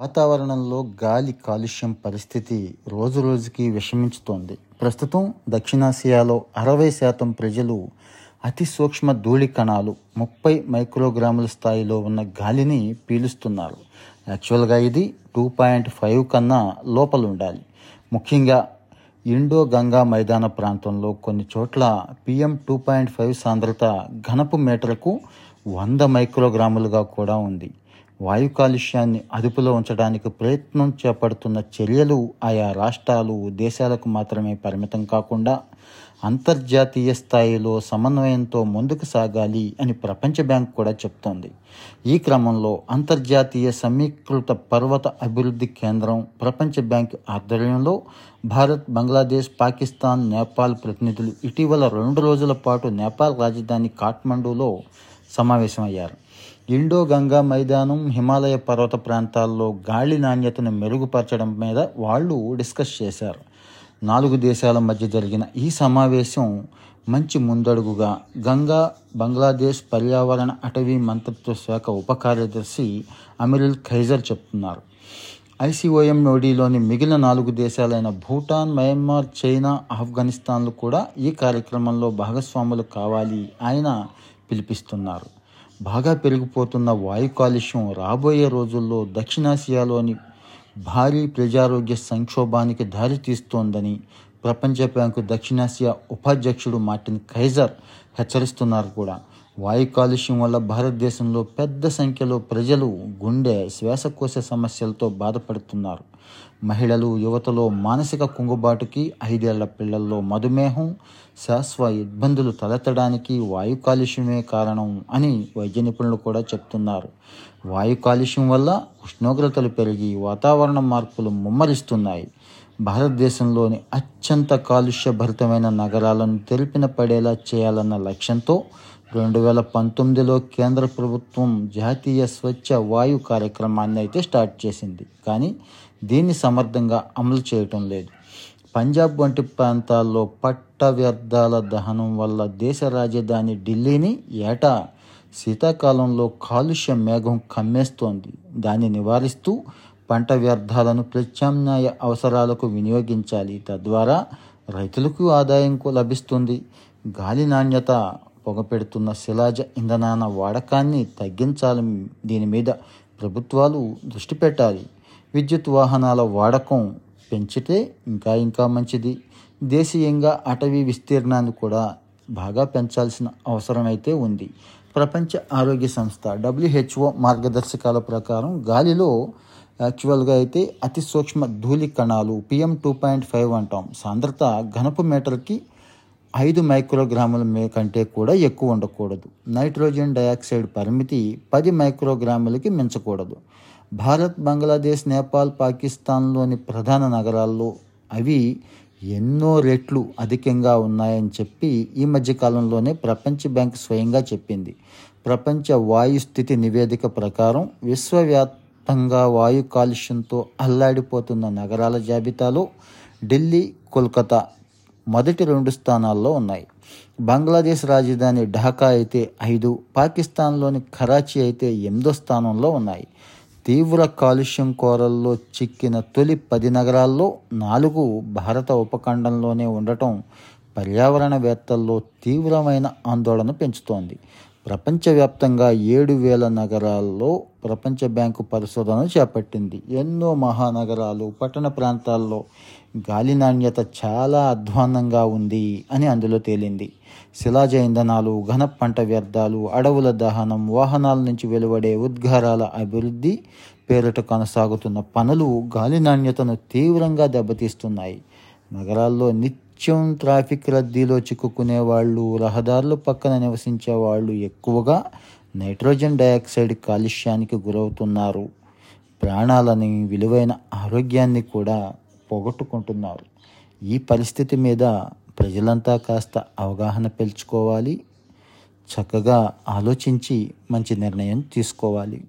వాతావరణంలో గాలి కాలుష్యం పరిస్థితి రోజురోజుకి విషమించుతోంది. ప్రస్తుతం దక్షిణాసియాలో అరవై శాతం ప్రజలు అతి సూక్ష్మ ధూళి కణాలు ముప్పై మైక్రోగ్రాముల స్థాయిలో ఉన్న గాలిని పీలుస్తున్నారు. యాక్చువల్గా ఇది టూ పాయింట్ ఫైవ్ కన్నా లోపల ఉండాలి ముఖ్యంగా ఇండో గంగా మైదాన ప్రాంతంలో కొన్ని చోట్ల పిఎం టూ పాయింట్ ఫైవ్ సాంద్రత ఘనపు మీటర్కు వంద మైక్రోగ్రాములుగా కూడా ఉంది. వాయు కాలుష్యాన్ని అదుపులో ఉంచడానికి ప్రయత్నం చేపడుతున్న చర్యలు ఆయా రాష్ట్రాలు దేశాలకు మాత్రమే పరిమితం కాకుండా అంతర్జాతీయ స్థాయిలో సమన్వయంతో ముందుకు సాగాలి అని ప్రపంచ బ్యాంక్ కూడా చెప్తోంది. ఈ క్రమంలో అంతర్జాతీయ సమీకృత పర్వత అభివృద్ధి కేంద్రం ప్రపంచ బ్యాంక్ ఆధ్వర్యంలో భారత్ బంగ్లాదేశ్ పాకిస్తాన్ నేపాల్ ప్రతినిధులు ఇటీవల రెండు రోజుల పాటు నేపాల్ రాజధాని కాఠ్మండూలో సమావేశమయ్యారు. ఇండో గంగా మైదానం హిమాలయ పర్వత ప్రాంతాల్లో గాలి నాణ్యతను మెరుగుపరచడం మీద వాళ్ళు డిస్కస్ చేశారు. నాలుగు దేశాల మధ్య జరిగిన ఈ సమావేశం మంచి ముందడుగుగా గంగా బంగ్లాదేశ్ పర్యావరణ అటవీ మంత్రిత్వ శాఖ ఉప కార్యదర్శి అమిరుల్ ఖైజర్ చెప్తున్నారు. ఐసీఓఎం నోడీలోని మిగిలిన నాలుగు దేశాలైన భూటాన్ మయన్మార్ చైనా ఆఫ్ఘనిస్తాన్లు కూడా ఈ కార్యక్రమంలో భాగస్వాములు కావాలి ఆయన పిలిపిస్తున్నారు. బాగా పెరిగిపోతున్న వాయు కాలుష్యం రాబోయే రోజుల్లో దక్షిణాసియాలోని భారీ ప్రజారోగ్య సంక్షోభానికి దారితీస్తోందని ప్రపంచ బ్యాంకు దక్షిణాసియా ఉపాధ్యక్షుడు మార్టిన్ ఖైజర్ హెచ్చరిస్తున్నారు కూడా. వాయు కాలుష్యం వల్ల భారతదేశంలో పెద్ద సంఖ్యలో ప్రజలు గుండె శ్వాసకోశ సమస్యలతో బాధపడుతున్నారు. మహిళలు యువతలో మానసిక కుంగుబాటుకి ఐదేళ్ళ పిల్లల్లో మధుమేహం శాశ్వ ఇబ్బందులు తలెత్తడానికి వాయు కాలుష్యమే కారణం అని వైద్య నిపుణులు కూడా చెప్తున్నారు. వాయు కాలుష్యం వల్ల ఉష్ణోగ్రతలు పెరిగి వాతావరణ మార్పులు ముమ్మరిస్తున్నాయి. భారతదేశంలోని అత్యంత కాలుష్యభరితమైన నగరాలను తెలిపిన పడేలా చేయాలన్న లక్ష్యంతో రెండు వేల పంతొమ్మిదిలో కేంద్ర ప్రభుత్వం జాతీయ స్వచ్ఛ వాయు కార్యక్రమాన్ని అయితే స్టార్ట్ చేసింది. కానీ దీన్ని సమర్థంగా అమలు చేయటం లేదు. పంజాబ్ వంటి ప్రాంతాల్లో పట్ట వ్యర్థాల దహనం వల్ల దేశ రాజధాని ఢిల్లీని ఏటా శీతాకాలంలో కాలుష్య మేఘం కమ్మేస్తోంది. దాన్ని నివారిస్తూ పంట వ్యర్థాలను ప్రత్యామ్నాయ అవసరాలకు వినియోగించాలి. తద్వారా రైతులకు ఆదాయం లభిస్తుంది. గాలి నాణ్యత పొగపెడుతున్న శిలాజ ఇంధనాల వాడకాన్ని తగ్గించాలి. దీని మీద ప్రభుత్వాలు దృష్టి పెట్టాలి. విద్యుత్ వాహనాల వాడకం పెంచితే ఇంకా ఇంకా మంచిది. దేశీయంగా అటవీ విస్తీర్ణాన్ని కూడా బాగా పెంచాల్సిన అవసరం అయితే ఉంది. ప్రపంచ ఆరోగ్య సంస్థ డబ్ల్యూహెచ్ఓ మార్గదర్శకాల ప్రకారం గాలిలో యాక్చువల్గా అయితే అతి సూక్ష్మ ధూళి కణాలు పిఎం టూ పాయింట్ ఫైవ్ అంటాం. సాంద్రత ఘనపు మీటర్కి ఐదు మైక్రోగ్రాముల మే కంటే కూడా ఎక్కువ ఉండకూడదు. నైట్రోజన్ డయాక్సైడ్ పరిమితి పది మైక్రోగ్రాములకి మించకూడదు. భారత్ బంగ్లాదేశ్ నేపాల్ పాకిస్తాన్లోని ప్రధాన నగరాల్లో అవి ఎన్నో రెట్లు అధికంగా ఉన్నాయని చెప్పి ఈ మధ్యకాలంలోనే ప్రపంచ బ్యాంక్ స్వయంగా చెప్పింది. ప్రపంచ వాయు స్థితి నివేదిక ప్రకారం విశ్వవ్యాప్తంగా వాయు కాలుష్యంతో అల్లాడిపోతున్న నగరాల జాబితాలో ఢిల్లీ కోల్కతా మొదటి రెండు స్థానాల్లో ఉన్నాయి. బంగ్లాదేశ్ రాజధాని ఢాకా అయితే ఐదు పాకిస్తాన్లోని కరాచీ అయితే ఎనిమిదో స్థానంలో ఉన్నాయి. తీవ్ర కాలుష్యం కోరల్లో చిక్కిన తొలి పది నగరాల్లో నాలుగు భారత ఉపఖండంలోనే ఉండటం పర్యావరణవేత్తల్లో తీవ్రమైన ఆందోళన పెంచుతోంది. ప్రపంచవ్యాప్తంగా ఏడు వేల నగరాల్లో ప్రపంచ బ్యాంకు పరిశోధన చేపట్టింది. ఎన్నో మహానగరాలు పట్టణ ప్రాంతాల్లో గాలి నాణ్యత చాలా అధ్వాన్నంగా ఉంది అని అందులో తేలింది. శిలాజ ఇంధనాలు ఘన పంట వ్యర్థాలు అడవుల దహనం వాహనాల నుంచి వెలువడే ఉద్గారాల అభివృద్ధి పేరిట కొనసాగుతున్న పనులు గాలి నాణ్యతను తీవ్రంగా దెబ్బతీస్తున్నాయి. నగరాల్లో నిత్యం ట్రాఫిక్ రద్దీలో చిక్కుకునే వాళ్ళు రహదారుల పక్కన నివసించే వాళ్ళు ఎక్కువగా నైట్రోజన్ డయాక్సైడ్ కాలుష్యానికి గురవుతున్నారు. ప్రాణాలని విలువైన ఆరోగ్యాన్ని కూడా పోగొట్టుకుంటున్నారు. ఈ పరిస్థితి మీద ప్రజలంతా కాస్త అవగాహన పెంచుకోవాలి. చక్కగా ఆలోచించి మంచి నిర్ణయం తీసుకోవాలి.